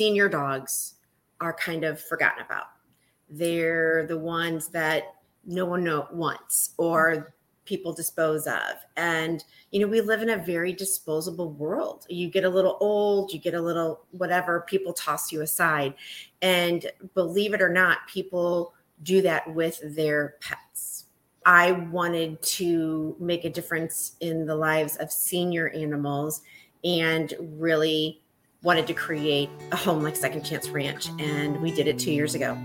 senior dogs are kind of forgotten about. They're the ones that no one know, wants or people dispose of. And, you know, we live in a very disposable world. You get a little old, you get a little whatever, people toss you aside. And believe it or not, people do that with their pets. I wanted to make a difference in the lives of senior animals and really wanted to create a home like Second Chance Ranch. And we did it two years ago.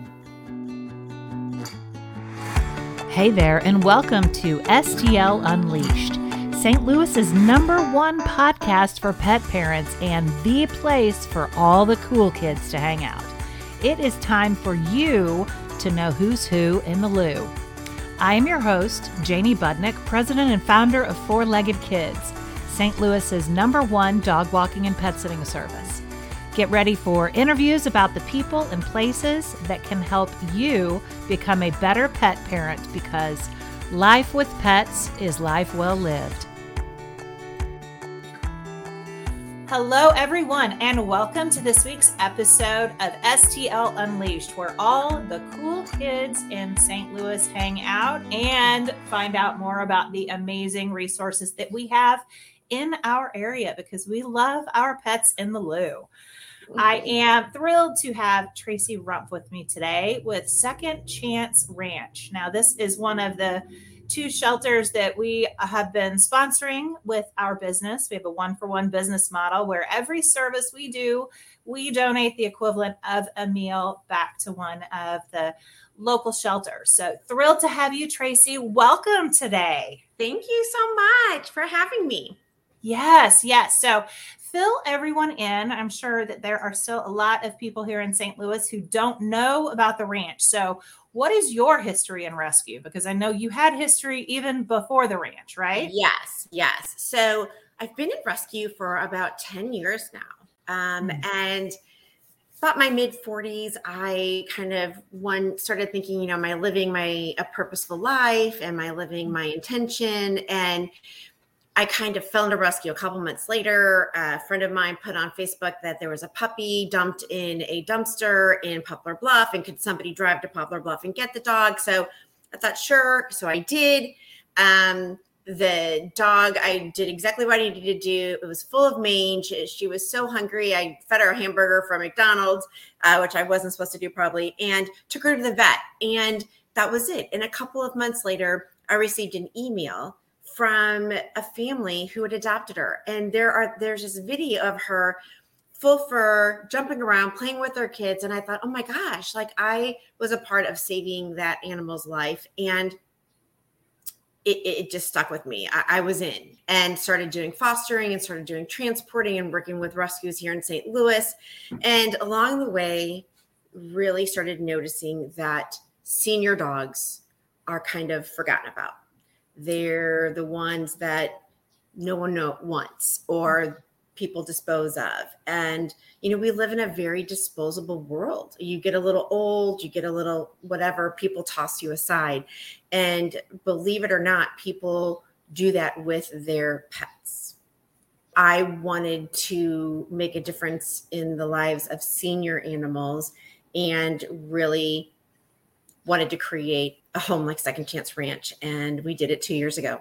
Hey there, and welcome to STL Unleashed, St. Louis's number one podcast for pet parents and the place for all the cool kids to hang out. It is time for you to know who's who in the Lou. I am your host, Janie Budnick, president and founder of Four Legged Kids, St. Louis's number one dog walking and pet sitting service. Get ready for interviews about the people and places that can help you become a better pet parent because life with pets is life well lived. Hello, everyone, and welcome to this week's episode of STL Unleashed, where all the cool kids in St. Louis hang out and find out more about the amazing resources that we have in our area because we love our pets in the Lou. I am thrilled to have Tracy Rumpf with me today with Second Chance Ranch. Now, this is one of the two shelters that we have been sponsoring with our business. We have a one for one business model where every service we do, we donate the equivalent of a meal back to one of the local shelters. So thrilled to have you, Tracy. Welcome today. Thank you so much for having me. Yes, yes. So fill everyone in. I'm sure that there are still a lot of people here in St. Louis who don't know about the ranch. So, what is your history in rescue? Because I know you had history even before the ranch, right? Yes, yes. So, I've been in rescue for about 10 years now. Um, mm-hmm. And about my mid 40s, I kind of one started thinking, you know, am I living my a purposeful life? Am I living my intention? And I kind of fell into rescue a couple months later. A friend of mine put on Facebook that there was a puppy dumped in a dumpster in Poplar Bluff, and could somebody drive to Poplar Bluff and get the dog? So I thought, sure. So I did. Um, the dog, I did exactly what I needed to do. It was full of mange. She was so hungry. I fed her a hamburger from McDonald's, uh, which I wasn't supposed to do probably, and took her to the vet. And that was it. And a couple of months later, I received an email from a family who had adopted her. And there are there's this video of her full fur, jumping around, playing with her kids. And I thought, oh my gosh, like I was a part of saving that animal's life. And it, it just stuck with me. I, I, was in and started doing fostering and started doing transporting and working with rescues here in St. Louis. And along the way, really started noticing that senior dogs are kind of forgotten about they're the ones that no one wants or people dispose of. And, you know, we live in a very disposable world. You get a little old, you get a little whatever, people toss you aside. And believe it or not, people do that with their pets. I wanted to make a difference in the lives of senior animals and really wanted to create a home like Second Chance Ranch. And we did it two years ago.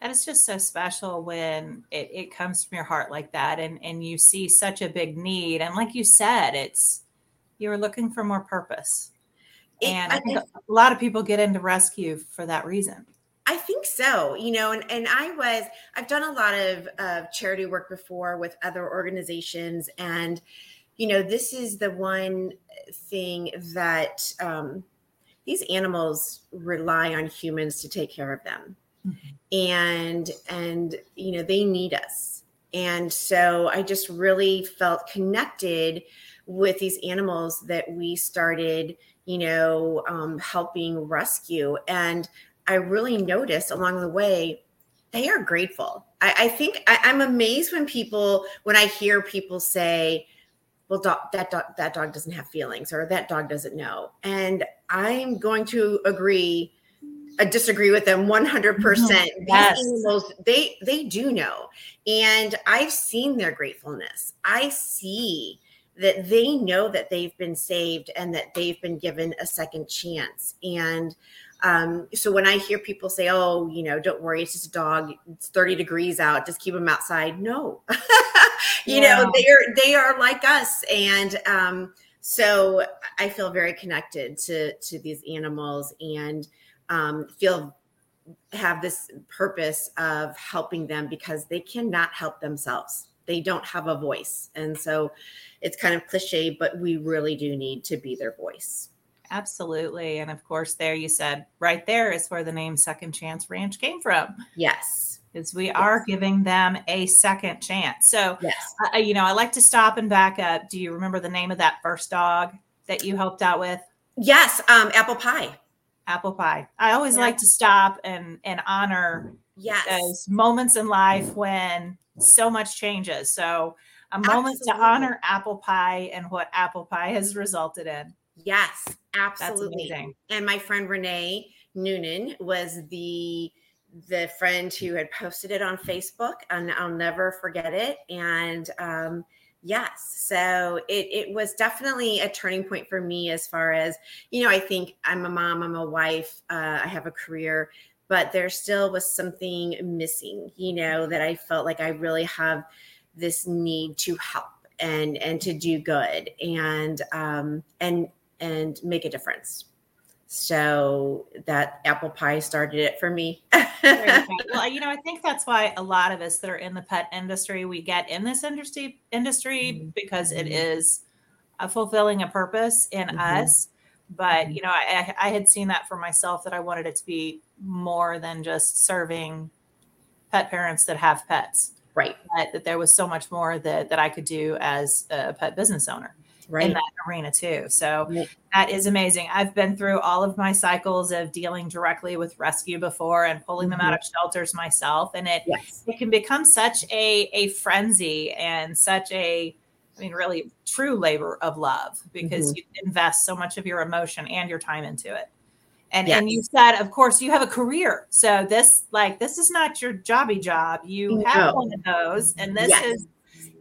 That is just so special when it, it comes from your heart like that and, and you see such a big need. And like you said, it's you're looking for more purpose. It, and I think I, a lot of people get into rescue for that reason. I think so, you know, and, and I was, I've done a lot of, of charity work before with other organizations. And, you know, this is the one thing that um, these animals rely on humans to take care of them. Mm-hmm. and and you know they need us. And so i just really felt connected with these animals that we started you know um, helping rescue. And i really noticed along the way they are grateful. I, I think I, i'm amazed when people when i hear people say well, dog, that dog, that dog doesn't have feelings, or that dog doesn't know. And I'm going to agree, I uh, disagree with them 100. Mm-hmm. percent yes. Animals, they they do know, and I've seen their gratefulness. I see that they know that they've been saved and that they've been given a second chance. And um, so when I hear people say, "Oh, you know, don't worry, it's just a dog. It's 30 degrees out. Just keep them outside." No, you yeah. know, they are they are like us, and um, so I feel very connected to to these animals and um, feel have this purpose of helping them because they cannot help themselves. They don't have a voice, and so it's kind of cliche, but we really do need to be their voice. Absolutely. And of course, there you said right there is where the name Second Chance Ranch came from. Yes. Because we yes. are giving them a second chance. So, yes. Uh, you know, I like to stop and back up. Do you remember the name of that first dog that you helped out with? Yes. Um, apple pie. Apple pie. I always yeah. like to stop and, and honor yes. those moments in life when so much changes. So, a moment Absolutely. to honor apple pie and what apple pie has resulted in. Yes, absolutely. And my friend Renee Noonan was the the friend who had posted it on Facebook, and I'll never forget it. And um, yes, so it it was definitely a turning point for me as far as you know. I think I'm a mom, I'm a wife, uh, I have a career, but there still was something missing. You know that I felt like I really have this need to help and and to do good and um and and make a difference. So that apple pie started it for me. well, you know, I think that's why a lot of us that are in the pet industry, we get in this industry industry mm-hmm. because it mm-hmm. a fulfilling a purpose in mm-hmm. us. But mm-hmm. you know, I, I had seen that for myself that I wanted it to be more than just serving pet parents that have pets. Right. That, that there was so much more that that I could do as a pet business owner right. in that arena too. So right. that is amazing. I've been through all of my cycles of dealing directly with rescue before and pulling mm-hmm. them out mm-hmm. of shelters myself. And it yes. it can become such a a frenzy and such a I mean, really true labor of love because mm-hmm. you invest so much of your emotion and your time into it. And, yes. and you said, of course, you have a career. So this, like, this is not your jobby job. You no. have one of those, and this yes. is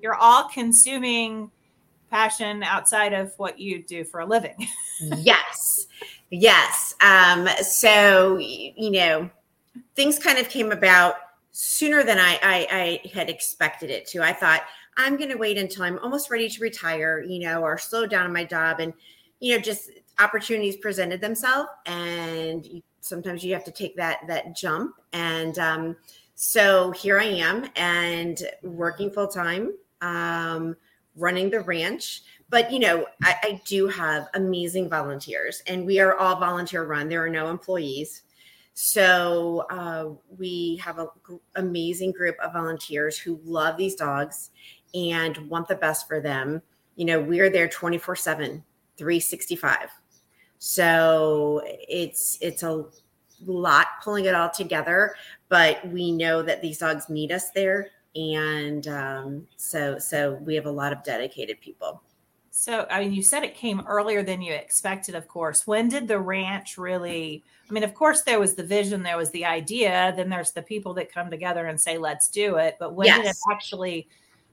you're all consuming passion outside of what you do for a living. yes. Yes. Um, so, you know, things kind of came about sooner than I, I, I had expected it to. I thought, I'm going to wait until I'm almost ready to retire, you know, or slow down on my job. And, you know, just opportunities presented themselves. And sometimes you have to take that, that jump. And um, so here I am and working full time. Um, running the ranch. But you know, I, I do have amazing volunteers, and we are all volunteer run. There are no employees. So uh, we have an g- amazing group of volunteers who love these dogs and want the best for them. You know, we are there 24 7, 365. So it's it's a lot pulling it all together, but we know that these dogs need us there and um, so so we have a lot of dedicated people so i mean you said it came earlier than you expected of course when did the ranch really i mean of course there was the vision there was the idea then there's the people that come together and say let's do it but when yes. did it actually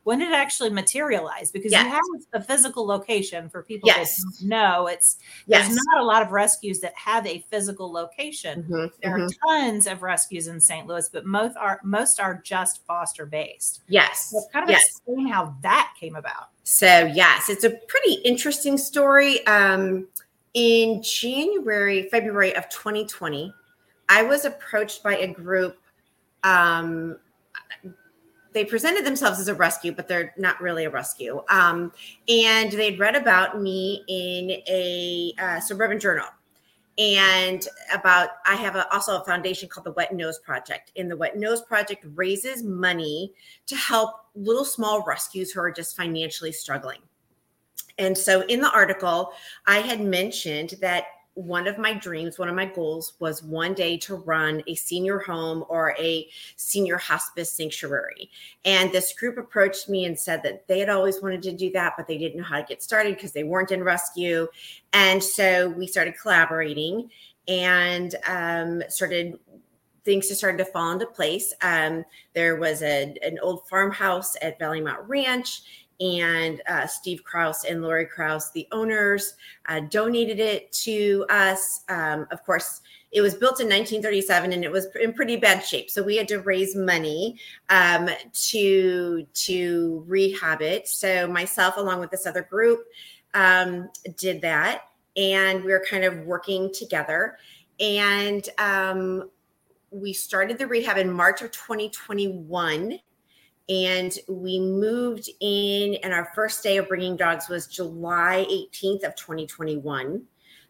when did it actually materialize? Because yes. you have a physical location for people yes. that know. It's yes. there's not a lot of rescues that have a physical location. Mm-hmm. There mm-hmm. are tons of rescues in St. Louis, but most are most are just foster based. Yes. So kind of yes. explain how that came about. So yes, it's a pretty interesting story. Um, in January, February of 2020, I was approached by a group um, they presented themselves as a rescue, but they're not really a rescue. Um, and they'd read about me in a uh, suburban journal. And about i have a, also a foundation called the wet nose project. And the wet nose project raises money to help little small rescues who are just financially struggling. And so in the article i had mentioned that one of my dreams, one of my goals was one day to run a senior home or a senior hospice sanctuary. And this group approached me and said that they had always wanted to do that, but they didn't know how to get started because they weren't in rescue. And so we started collaborating and um, started things just started to fall into place. Um, there was a, an old farmhouse at Valley Mount Ranch and uh, Steve Kraus and Lori Kraus, the owners, uh, donated it to us. Um, of course, it was built in 1937 and it was in pretty bad shape, so we had to raise money um, to to rehab it. So myself, along with this other group, um, did that, and we were kind of working together. And um, we started the rehab in March of 2021 and we moved in and our first day of bringing dogs was july 18th of 2021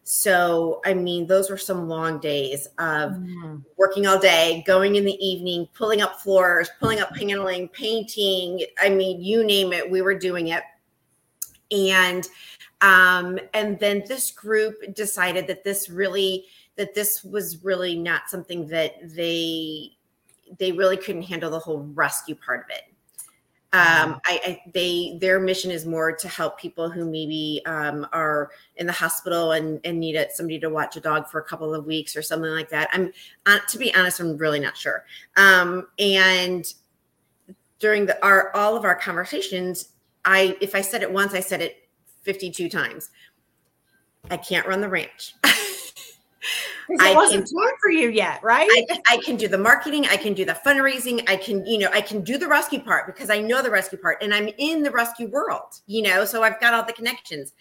so i mean those were some long days of mm. working all day going in the evening pulling up floors pulling up paneling painting i mean you name it we were doing it. And um and then this group decided that this really that this was really not something that they they really couldn't handle the whole rescue part of it um, I, I, they their mission is more to help people who maybe um, are in the hospital and, and need a, somebody to watch a dog for a couple of weeks or something like that. I'm uh, to be honest, I'm really not sure. Um, and during the our all of our conversations, I if I said it once, I said it 52 times. I can't run the ranch. I wasn't can, time for you yet, right? I, I, can do the marketing, I can do the fundraising, I can, you know, I can do the rescue part because I know the rescue part and I'm in the rescue world, you know, so I've got all the connections.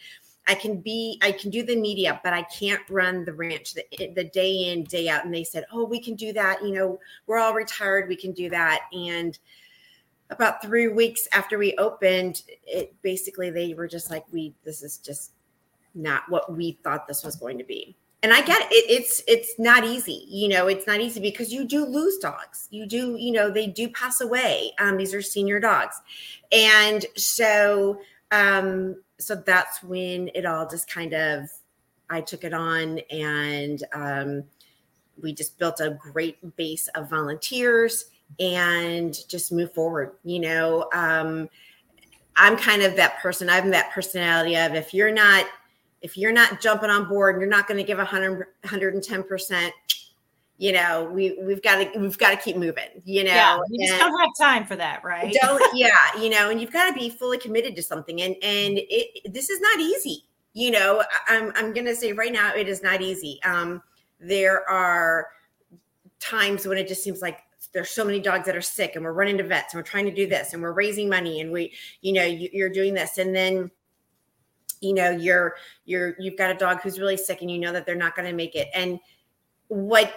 I can be, I can do the media, but I can't run the ranch the, eh, the day in, day out. And they said, Oh, we can do that. You know, we're all retired. We can do that. And about three weeks after we opened, it basically, they were just like, we, this is just not what we thought this was going to be and I get it. It's it's not easy. You know, it's not easy because you do lose dogs. You do, you know, they do pass away. Um, these are senior dogs, and so um, so that's when it all just kind of I took it on, and um, we just built a great base of volunteers and just move forward. You know, um, I'm kind of that person. I'm that personality of if you're not if you're not jumping on board and you're not going to give 100 110% you know we we've got to we've got to keep moving you know? Yeah, you just don't have time for that right? Don't yeah you know and you've got to be fully committed to something and and it this is not easy you know? I'm i'm gonna say right now it is not easy. Um there are times when it just seems like there's so many dogs that are sick and we're running to vets and we're trying to do this and we're raising money and we you know you, you're doing this and then you know you're you're you've got a dog who's really sick and you know that they're not going to make it. And what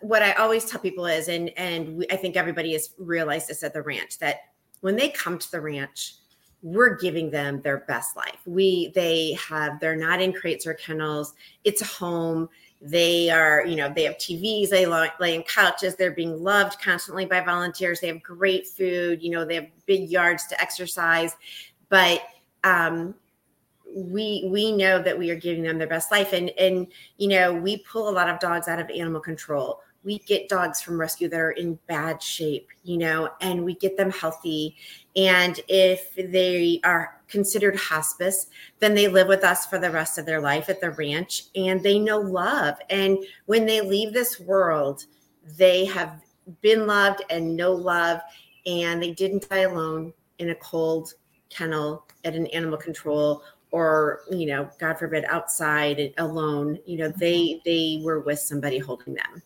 what i always tell people is and and we, i think everybody has realized this at the ranch that when they come to the ranch we're giving them their best life. We they have they're not in crates or kennels. It's a home. They are you know they have tvs they lay in couches they're being loved constantly by volunteers. They have great food you know they have big yards to exercise. But um, we we know that we are giving them their best life. And and you know we pull a lot of dogs out of animal control. We get dogs from rescue that are in bad shape you know and we get them healthy. And if they are considered hospice then they live with us for the rest of their life at the ranch and they know love. And when they leave this world they have been loved and know love and they didn't die alone in a cold kennel at an animal control or you know god forbid outside alone you know they mm-hmm. they were with somebody holding them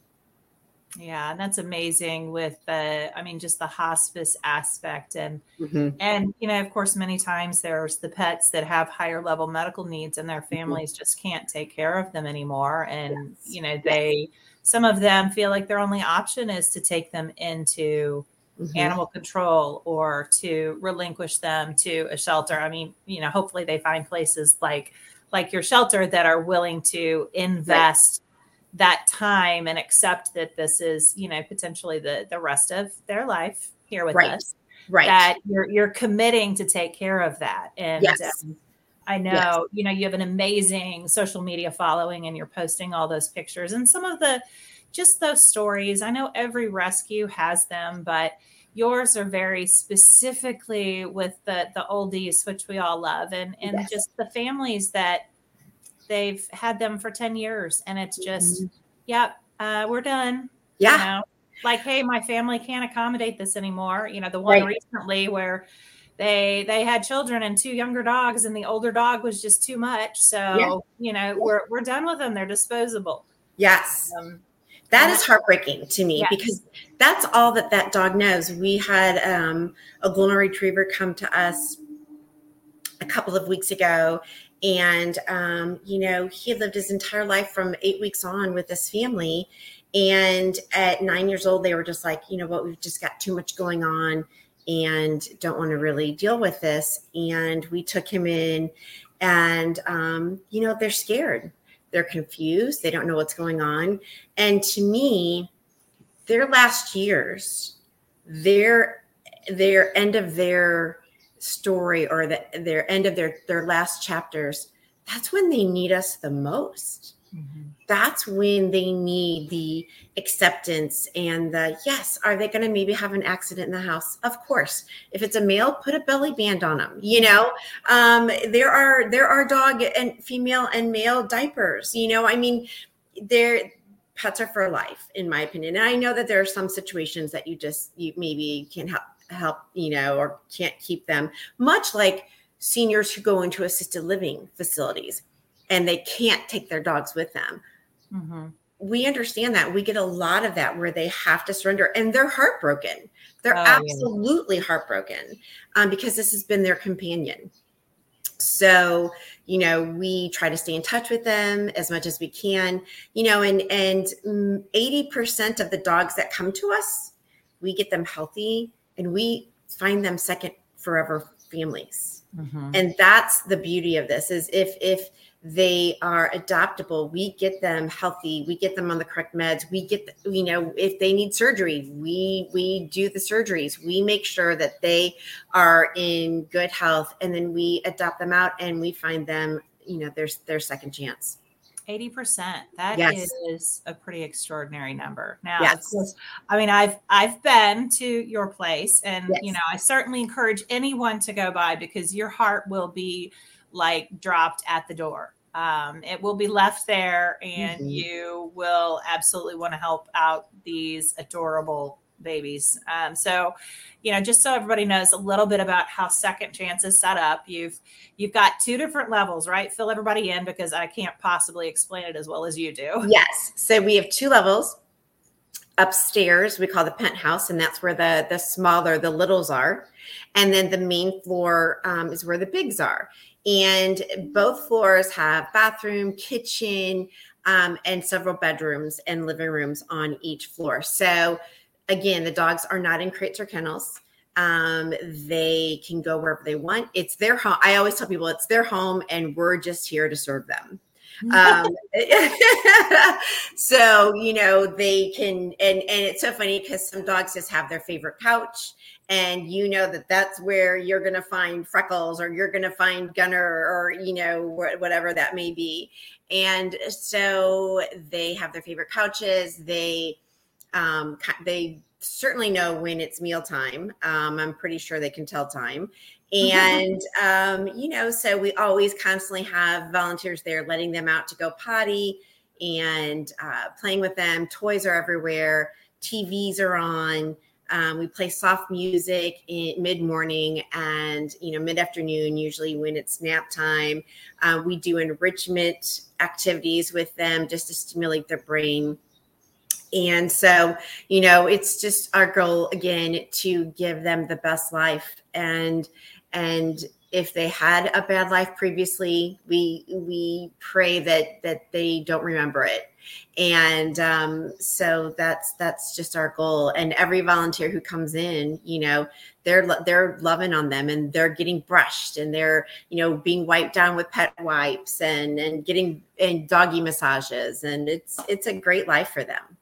yeah and that's amazing with the i mean just the hospice aspect and mm-hmm. and you know of course many times there's the pets that have higher level medical needs and their mm-hmm. families mm-hmm. just can't take care of them anymore and yes. you know they some of them feel like their only option is to take them into mm-hmm. animal control or to relinquish them to a shelter. I mean, you know, hopefully they find places like like your shelter that are willing to invest right. that time and accept that this is, you know, potentially the the rest of their life here with right. us. Right. That you're you're committing to take care of that. And yes. um, I know, yes. you know, you have an amazing social media following and you're posting all those pictures and some of the just those stories. I know every rescue has them, but yours are very specifically with the the oldies, which we all love, and and yes. just the families that they've had them for 10 years and it's just mm-hmm. yep uh, we're done yeah you know? like hey my family can't accommodate this anymore you know the one right. recently where they they had children and two younger dogs and the older dog was just too much so yeah. you know we're we're done with them they're disposable yes um, that is heartbreaking to me yes. because that's all that that dog knows we had um, a golden retriever come to us a couple of weeks ago and um, you know he lived his entire life from eight weeks on with this family and at nine years old they were just like you know what we've just got too much going on and don't want to really deal with this. And we took him in, and, um, you know, they're scared. They're confused. They don't know what's going on. And to me, their last years, their their end of their story or the, their end of their their last chapters, that's when they need us the most. Mm-hmm. That's when they need the acceptance and the yes. Are they going to maybe have an accident in the house? Of course. If it's a male, put a belly band on them. You know, um, there are there are dog and female and male diapers. You know, I mean, they're pets are for life, in my opinion. And I know that there are some situations that you just you maybe can help help you know or can't keep them. Much like seniors who go into assisted living facilities and they can't take their dogs with them. Mm-hmm. We understand that. We get a lot of that where they have to surrender and they're heartbroken. They're oh, absolutely yeah. heartbroken um, because this has been their companion. So, you know, we try to stay in touch with them as much as we can, you know, and and 80% of the dogs that come to us, we get them healthy and we find them second forever families. Mm-hmm. And that's the beauty of this is if if they are adaptable. We get them healthy. We get them on the correct meds. We get the, you know if they need surgery we we do the surgeries. We make sure that they are in good health and then we adopt them out and we find them you know there's their second chance. 80% That yes. is a pretty extraordinary number. Now yes. course i mean i've i've been to your place and yes. you know i certainly encourage anyone to go by because your heart will be like dropped at the door. Um, it will be left there, and mm-hmm. you will absolutely want to help out these adorable babies. Um, so, you know, just so everybody knows a little bit about how Second Chance is set up, you've you've got two different levels, right? Fill everybody in because I can't possibly explain it as well as you do. Yes. So we have two levels. Upstairs, we call the penthouse, and that's where the the smaller, the littles are, and then the main floor um, is where the bigs are. And both floors have bathroom, kitchen, um, and several bedrooms and living rooms on each floor. So, again, the dogs are not in crates or kennels. Um, they can go wherever they want. It's their home. I always tell people it's their home, and we're just here to serve them. um, so you know they can, and and it's so funny because some dogs just have their favorite couch and you know that that's where you're going to find freckles or you're going to find gunner or you know whatever that may be. And so they have their favorite couches. They um they certainly know when it's mealtime. Um i'm pretty sure they can tell time. And um you know so we always constantly have volunteers there letting them out to go potty and uh, playing with them. Toys are everywhere. Tvs are on um, we play soft music in mid morning and you know mid afternoon, usually when it's nap time. Uh, we do enrichment activities with them just to stimulate their brain. And so, you know, it's just our goal again to give them the best life and and if they had a bad life previously, we we pray that that they don't remember it. And um, so that's that's just our goal. And every volunteer who comes in you know they're they're loving on them and they're getting brushed and they're you know being wiped down with pet wipes and and getting and doggy massages. And it's it's a great life for them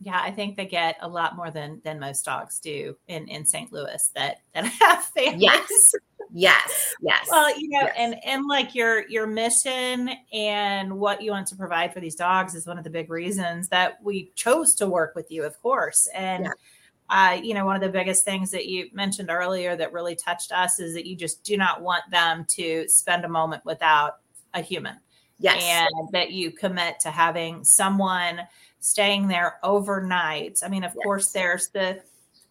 yeah i think they get a lot more than than most dogs do in in st louis that that have families yes Yes. Yes. Well, you know, yes. and and like your your mission and what you want to provide for these dogs is one of the big reasons that we chose to work with you, of course. And yeah. uh, you know, one of the biggest things that you mentioned earlier that really touched us is that you just do not want them to spend a moment without a human. Yes. And that you commit to having someone staying there overnight. I mean, of yes. course, there's the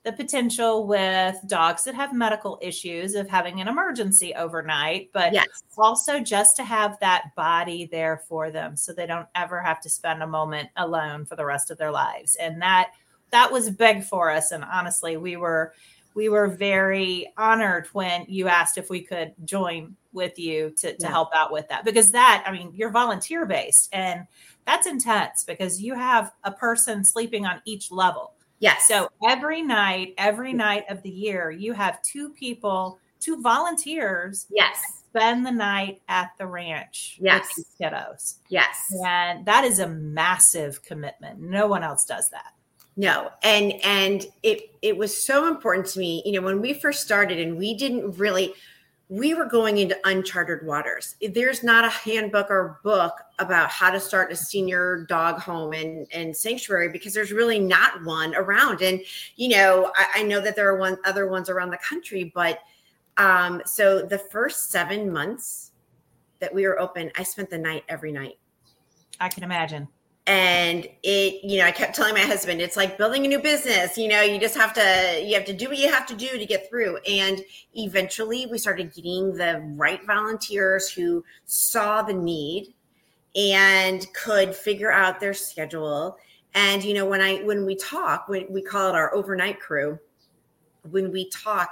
the potential with dogs that have medical issues of having an emergency overnight, but yes. also just to have that body there for them so they don't ever have to spend a moment alone for the rest of their lives. And that that was big for us. And honestly, we were we were very honored when you asked if we could join with you to, to yeah. help out with that because that i mean you're volunteer based and that's intense because you have a person sleeping on each level Yes. So every night, every night of the year, you have two people, two volunteers. Yes. Spend the night at the ranch. Yes. With kiddos. Yes. And that is a massive commitment. No one else does that. No. And and it it was so important to me, you know, when we first started and we didn't really we were going into uncharted waters. There's not a handbook or book about how to start a senior dog home and, and sanctuary because there's really not one around. And, you know, I, I know that there are one other ones around the country, but um, so the first seven months that we were open, I spent the night every night. I can imagine and it you know i kept telling my husband it's like building a new business you know you just have to you have to do what you have to do to get through. And eventually we started getting the right volunteers who saw the need and could figure out their schedule. And you know when i when we talk when we call it our overnight crew. When we talk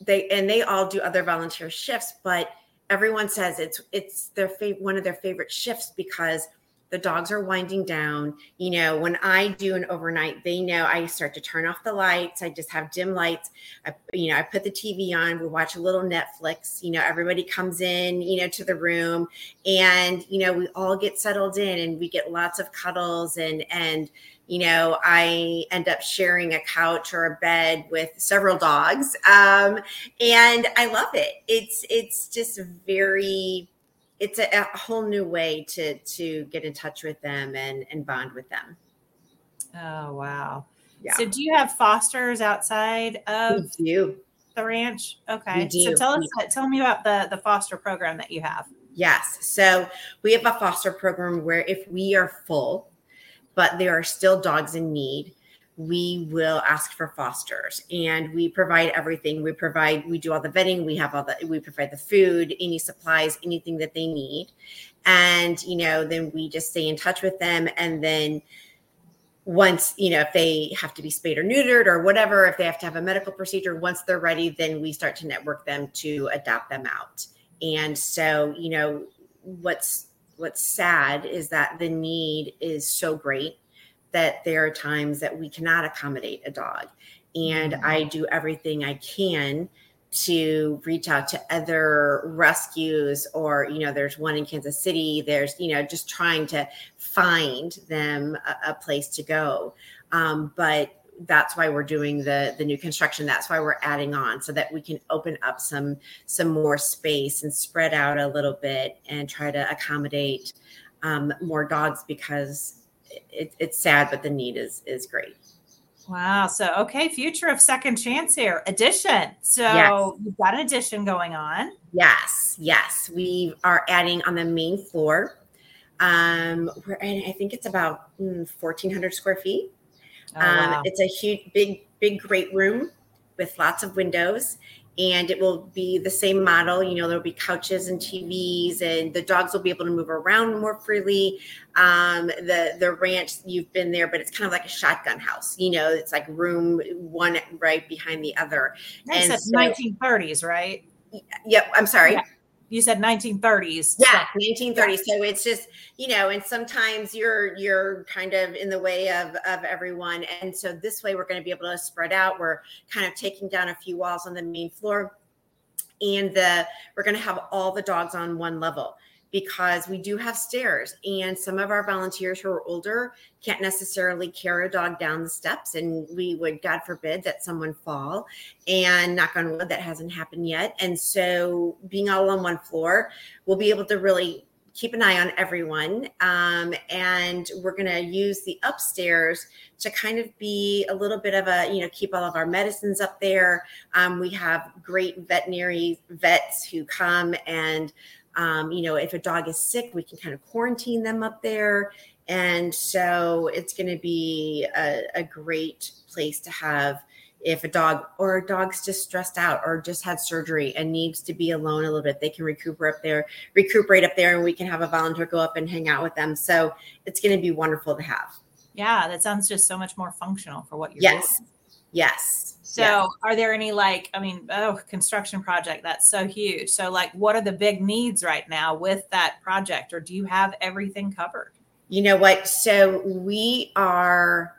they and they all do other volunteer shifts but everyone says it's it's their favorite one of their favorite shifts because the dogs are winding down. You know, when I do an overnight, they know I start to turn off the lights. I just have dim lights. I, you know, I put the TV on. We watch a little Netflix. You know, everybody comes in, you know, to the room, and you know, we all get settled in, and we get lots of cuddles, and and you know, I end up sharing a couch or a bed with several dogs, um, and I love it. It's it's just very it's a, a, whole new way to to get in touch with them and and bond with them. Oh wow! Yeah. So do you have fosters outside of you the ranch? Okay. So tell us tell me about the the foster program that you have. Yes. So we have a foster program where if we are full, but there are still dogs in need, we will ask for fosters and we provide everything. We provide we do all the vetting we have all the we provide the food any supplies anything that they need. And you know then we just stay in touch with them and then once you know if they have to be spayed or neutered or whatever if they have to have a medical procedure once they're ready then we start to network them to adopt them out. And so you know what's what's sad is that the need is so great that there are times that we cannot accommodate a dog. And mm-hmm. I do everything I can to reach out to other rescues or you know there's one in kansas city there's you know just trying to find them a, a place to go um, but that's why we're doing the the new construction that's why we're adding on so that we can open up some some more space and spread out a little bit and try to accommodate um, more dogs because it, it's sad, but the need is is great. Wow. So okay, future of second chance here. Addition. So yes. you've got an addition going on. Yes, yes. We are adding on the main floor. Um, we're and I think it's about mm, fourteen hundred square feet. Oh, um, wow. It's a huge, big, big, great room with lots of windows and it will be the same model. You know, there'll be couches and TVs, and the dogs will be able to move around more freely. Um, the the ranch, you've been there, but it's kind of like a shotgun house. You know, it's like room one right behind the other. And so, 1930s, right? Yep. I'm sorry. Yeah you said 1930s yeah so. 1930s so it's just you know and sometimes you're you're kind of in the way of of everyone. And so this way we're going to be able to spread out. We're kind of taking down a few walls on the main floor. And the we're going to have all the dogs on one level because we do have stairs and some of our volunteers who are older can't necessarily carry a dog down the steps and we would god forbid that someone fall and knock on wood that hasn't happened yet and so being all on one floor we'll be able to really keep an eye on everyone um, and we're going to use the upstairs to kind of be a little bit of a you know keep all of our medicines up there. Um, we have great veterinary vets who come and um, you know, if a dog is sick, we can kind of quarantine them up there. And so it's going to be a, a, great place to have, if a dog or a dog's just stressed out or just had surgery and needs to be alone a little bit, they can recuperate up there, recuperate up there, and we can have a volunteer go up and hang out with them. So it's going to be wonderful to have. Yeah, that sounds just so much more functional for what you're yes. doing. Yes. So, yes. are there any like, I mean, oh, construction project that's so huge. So, like, what are the big needs right now with that project, or do you have everything covered? You know what? So, we are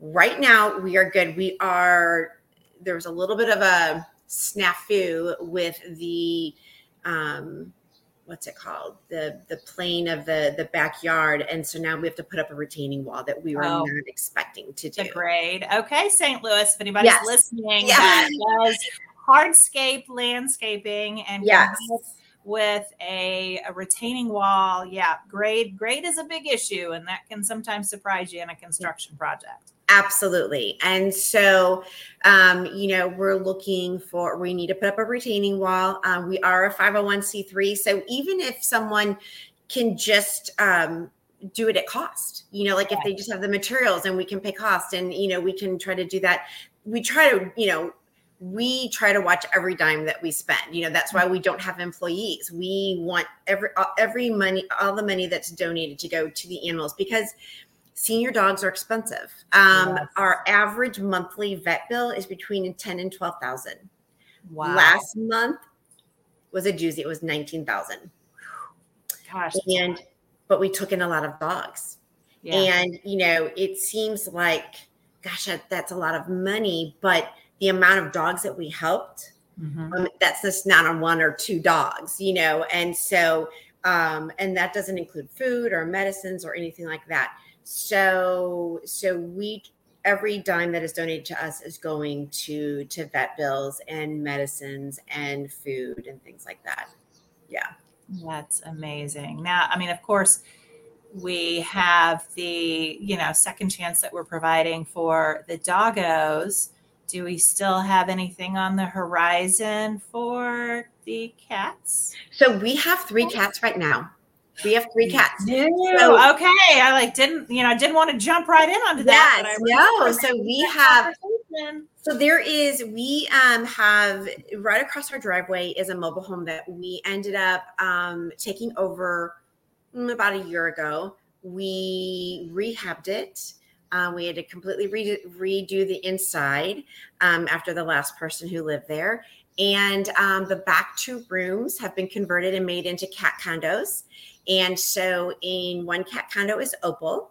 right now, we are good. We are, there was a little bit of a snafu with the, um, what's it called? The the plane of the the backyard. And so now we have to put up a retaining wall that we were oh, not expecting to do. the grade. Okay st louis if anybody's yes. listening yeah. that does hardscape landscaping and yes. with a, a, retaining wall. Yeah grade grade is a big issue and that can sometimes surprise you in a construction project Absolutely. And so, um, you know, we're looking for, we need to put up a retaining wall. Um, we are a 501c3. So even if someone can just um, do it at cost, you know, like if they just have the materials and we can pay cost and, you know, we can try to do that. We try to, you know, we try to watch every dime that we spend you know that's why we don't have employees we want every every money all the money that's donated to go to the animals because senior dogs are expensive. Um, yes. Our average monthly vet bill is between ten and twelve thousand. Wow. Last month was a doozy. It was nineteen thousand. Gosh. And but we took in a lot of dogs. Yeah. And you know, it seems like, gosh, that's a lot of money, but the amount of dogs that we helped, mm-hmm. um, that's just not on one or two dogs, you know, and so um, and that doesn't include food or medicines or anything like that. So so we every dime that is donated to us is going to to vet bills and medicines and food and things like that. Yeah. That's amazing. Now, I mean, of course, we have the, you know, second chance that we're providing for the doggos. Do we still have anything on the horizon for the cats? So we have three cats right now. We have three cats. So, okay. I like didn't, you know, I didn't want to jump right in onto that. Yes, no. So we have so there is we um have right across our driveway is a mobile home that we ended up um taking over mm, about a year ago. We rehabbed it. Um, we had to completely redo, redo the inside um, after the last person who lived there. And um, the back two rooms have been converted and made into cat condos. And so, in one cat condo is Opal,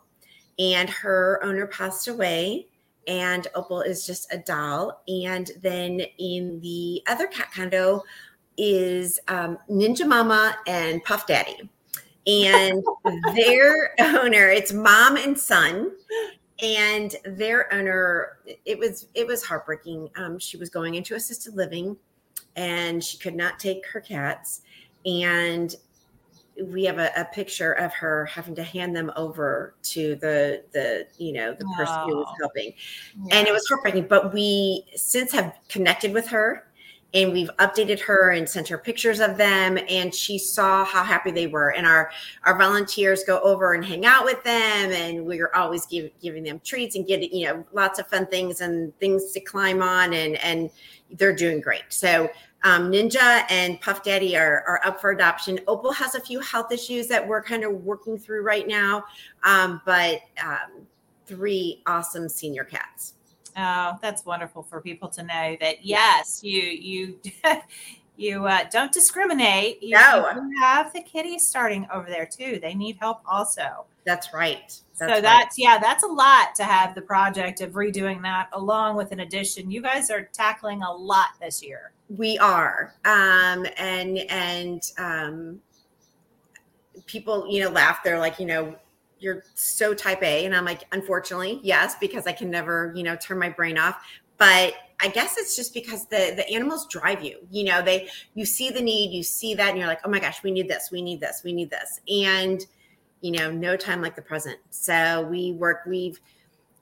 and her owner passed away. And Opal is just a doll. And then in the other cat condo is um, Ninja Mama and Puff Daddy. And their owner, it's mom and son and their owner it was it was heartbreaking um, she was going into assisted living and she could not take her cats and we have a, a, picture of her having to hand them over to the the you know the person who was helping. Yeah. and it was heartbreaking but we since have connected with her and we've updated her and sent her pictures of them and she saw how happy they were. And our our volunteers go over and hang out with them and we're always give, giving them treats and getting you know lots of fun things and things to climb on and and they're doing great. So um, Ninja and Puff Daddy are, are up for adoption. Opal has a few health issues that we're kind of working through right now, um, but um, three awesome senior cats. Oh, that's wonderful for people to know that yes, you you you uh, don't discriminate. You, no, you have the kitties starting over there too. They need help also. That's right. That's so that's right. yeah, that's a lot to have the project of redoing that along with an addition. You guys are tackling a lot this year. We are, um, and and um, people, you know, laugh. They're like, you know, you're so type A, and I'm like, unfortunately, yes, because I can never, you know, turn my brain off. But I guess it's just because the the animals drive you. You know, they you see the need, you see that, and you're like, oh my gosh, we need this, we need this, we need this, and you know, no time like the present. So we work, we've,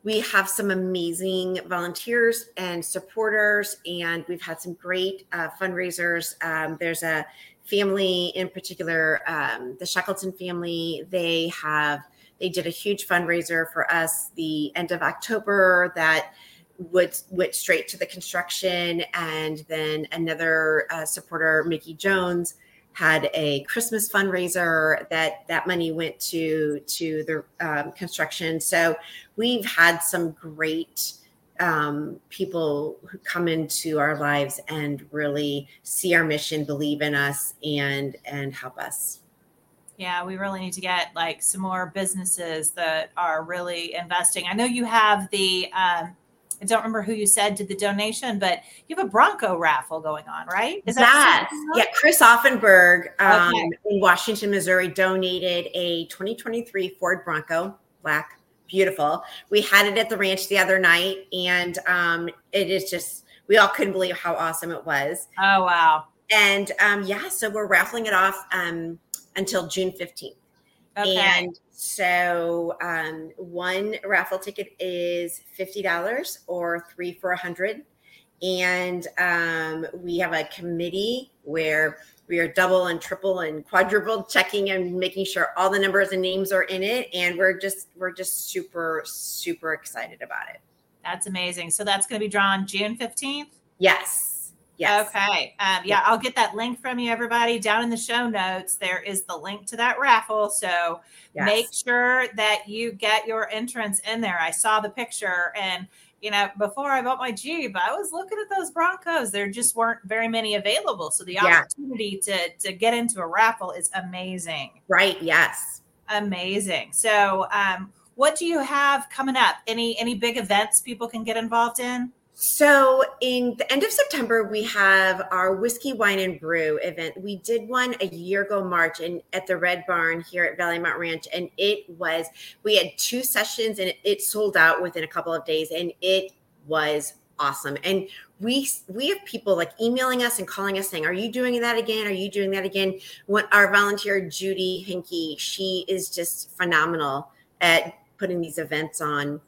we have some amazing volunteers and supporters, and we've had some great uh, fundraisers. Um, there's a family in particular, um, the Shackleton family. They have they did a huge fundraiser for us the end of October that went went straight to the construction, and then another uh, supporter, Mickey Jones, had a Christmas fundraiser that that money went to to the um, construction. So we've had some great um, people who come into our lives and really see our mission, believe in us, and and help us. Yeah, we really need to get like some more businesses that are really investing. I know you have the um, I don't remember who you said did the donation, but you have a Bronco raffle going on, right? Is that yeah? Chris Offenberg um, okay. in Washington, Missouri, donated a 2023 Ford Bronco, black, beautiful. We had it at the ranch the other night, and um, it is just we all couldn't believe how awesome it was. Oh wow! And um, yeah, so we're raffling it off um, until June 15th. Okay. And so um, one raffle ticket is fifty dollars or three for a hundred, and um, we have a committee where we are double and triple and quadruple checking and making sure all the numbers and names are in it, and we're just we're just super super excited about it. That's amazing. So that's going to be drawn June fifteenth. Yes. Yes. Okay. Um, yeah, I'll get that link from you, everybody. Down in the show notes, there is the link to that raffle. So yes. make sure that you get your entrance in there. I saw the picture, and you know, before I bought my Jeep, I was looking at those Broncos. There just weren't very many available. So the yeah. opportunity to to get into a raffle is amazing. Right. Yes. Amazing. So, um, what do you have coming up? Any any big events people can get involved in? So, in the end of September, we have our whiskey, wine, and brew event. We did one a year ago, March, and at the Red Barn here at Valley Mount Ranch, and it was we had two sessions, and it, sold out within a couple of days, and it was awesome. And we we have people like emailing us and calling us saying, "Are you doing that again? Are you doing that again?" What our volunteer Judy Hinky, she is just phenomenal at putting these events on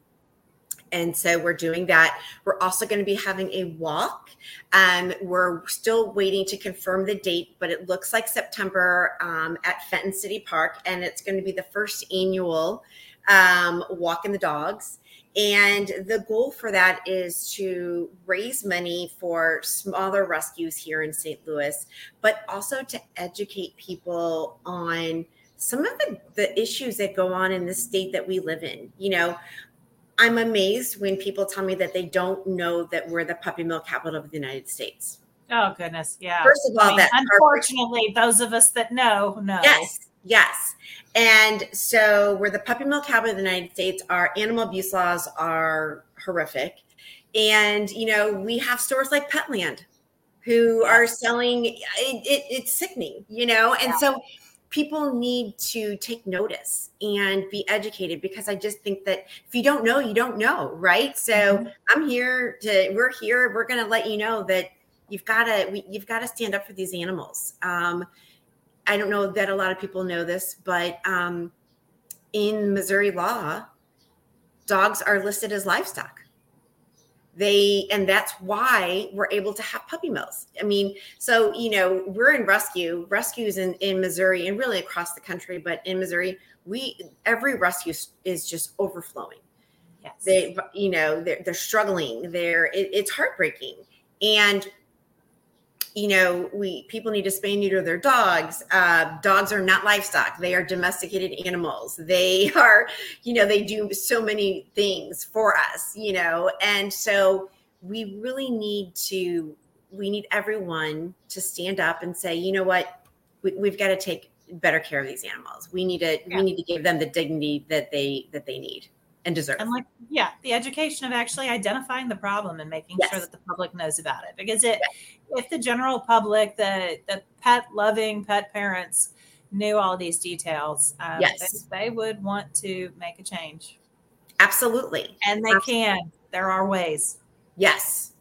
and so we're doing that. We're also going to be having a walk. Um, we're still waiting to confirm the date, but it looks like September um, at Fenton City Park, and it's going to be the first annual um, walk in the dogs. And the goal for that is to raise money for smaller rescues here in St. Louis, but also to educate people on some of the, the issues that go on in the state that we live in. You know, I'm amazed when people tell me that they don't know that we're the puppy mill capital of the United States. Oh goodness, yeah. First of all, I mean, that unfortunately, those of us that know know. Yes, yes. And so we're the puppy mill capital of the United States. Our animal abuse laws are horrific, and you know we have stores like Petland who are selling. It, it, it's sickening, you know, and yeah. so people need to take notice and be educated because I just think that if you don't know, you don't know, right? So mm-hmm. I'm here to, we're here, we're going to let you know that you've got to, you've got to stand up for these animals. Um, I don't know that a lot of people know this, but um, in Missouri law, dogs are listed as livestock they and that's why we're able to have puppy mills. I mean so you know we're in rescue rescues in, in missouri and really across the country but in missouri we every rescue is just overflowing. Yes. they you know they're, they're struggling they're it, it's heartbreaking. And you know, we people need to spay and neuter their dogs. Uh, dogs are not livestock; they are domesticated animals. They are, you know, they do so many things for us, you know, and so we really need to. We need everyone to stand up and say, you know what, we, we've got to take better care of these animals. We need to. Yeah. We need to give them the dignity that they that they need and deserve. And like, yeah, the education of actually identifying the problem and making yes. sure that the public knows about it. Because it, yes. if the general public, the the pet loving pet parents knew all these details, um, yes, they, they, would want to make a change. Absolutely, and they Absolutely. can. There are ways. Yes,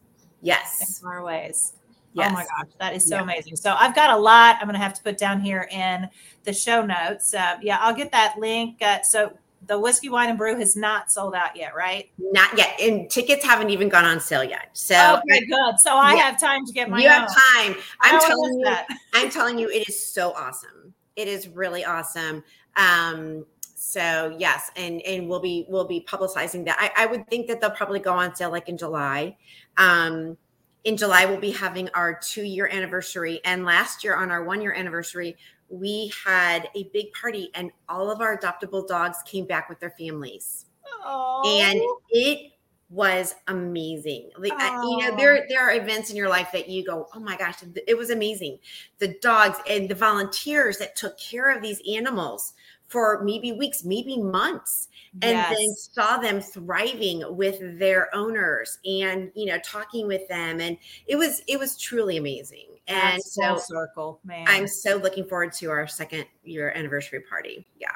yes, there are ways. Yes. Oh my gosh, that is so yeah. amazing. So I've got a lot I'm going to have to put down here in the show notes. Uh, yeah, I'll get that link. Uh, so the whiskey wine and brew has not sold out yet, right? Not yet, and tickets haven't even gone on sale yet. So okay, good. So I yeah. have time to get my. You own. have time. I'm telling you. That. I'm telling you, it is so awesome. It is really awesome. Um, So yes, and and we'll be we'll be publicizing that. I, I would think that they'll probably go on sale like in July. Um, in July, we'll be having our two year anniversary. And last year, on our one year anniversary, we had a big party, and all of our adoptable dogs came back with their families. Aww. And it was amazing. Like I, you know, there there are events in your life that you go, oh my gosh, it was amazing. The dogs and the volunteers that took care of these animals for maybe weeks, maybe months, and Yes. then saw them thriving with their owners and you know talking with them, and it was it was truly amazing. And so circle, man. I'm so looking forward to our second year anniversary party. Yeah.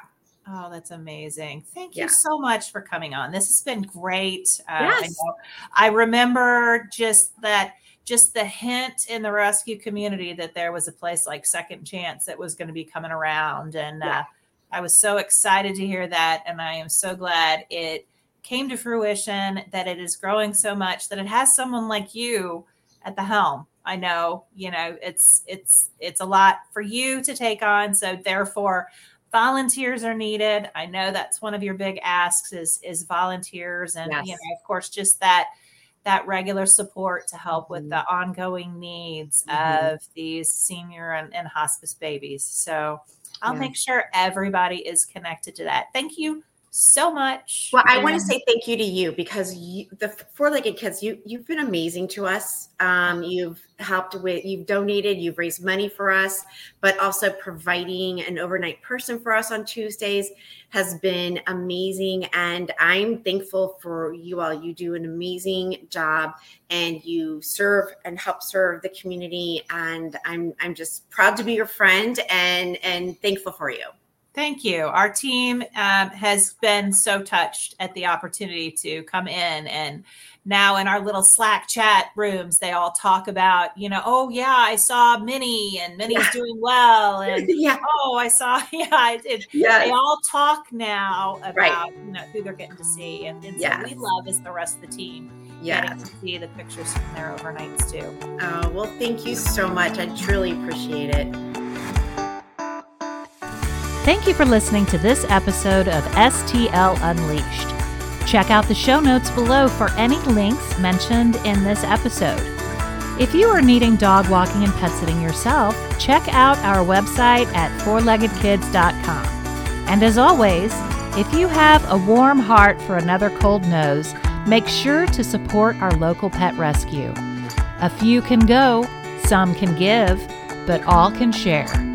Oh, that's amazing. Thank Yeah. you so much for coming on. This has been great. Uh, I, Yes. know- I remember just that, just the hint in the rescue community that there was a place like Second Chance that was going to be coming around. And uh, Yeah. I was so excited to hear that. And I am so glad it came to fruition, that it is growing so much, that it has someone like you at the helm. I know, you know, it's it's it's a lot for you to take on. So therefore, volunteers are needed. I know that's one of your big asks is is volunteers and you know, of course, just that that regular support to help with the ongoing needs Mhm. of these senior and, and hospice babies. So I'll Yeah. make sure everybody is connected to that. Thank you so much. Well, I want to say thank you to you because you, the four-legged kids, you you've been amazing to us. Um, you've helped with, you've donated, you've raised money for us, but also providing an overnight person for us on Tuesdays has been amazing. And I'm thankful for you all. You do an amazing job, and you serve and help serve the community. And I'm I'm just proud to be your friend and and thankful for you. Thank you. Our team um, has been so touched at the opportunity to come in and now in our little Slack chat rooms, they all talk about, you know, oh yeah, I saw Minnie and Minnie's Yeah. doing well, and yeah, oh, I saw, yeah, I did. They all talk now about Right. you know who they're getting to see, and, and so we love is the rest of the team yeah. getting to see the pictures from their overnights too. Oh, well, thank you so much. I truly appreciate it. Thank you for listening to this episode of STL Unleashed. Check out the show notes below for any links mentioned in this episode. If you are needing dog walking and pet sitting yourself, check out our website at fourleggedkids.com. And as always, if you have a warm heart for another cold nose, make sure to support our local pet rescue. A few can go, some can give, but all can share.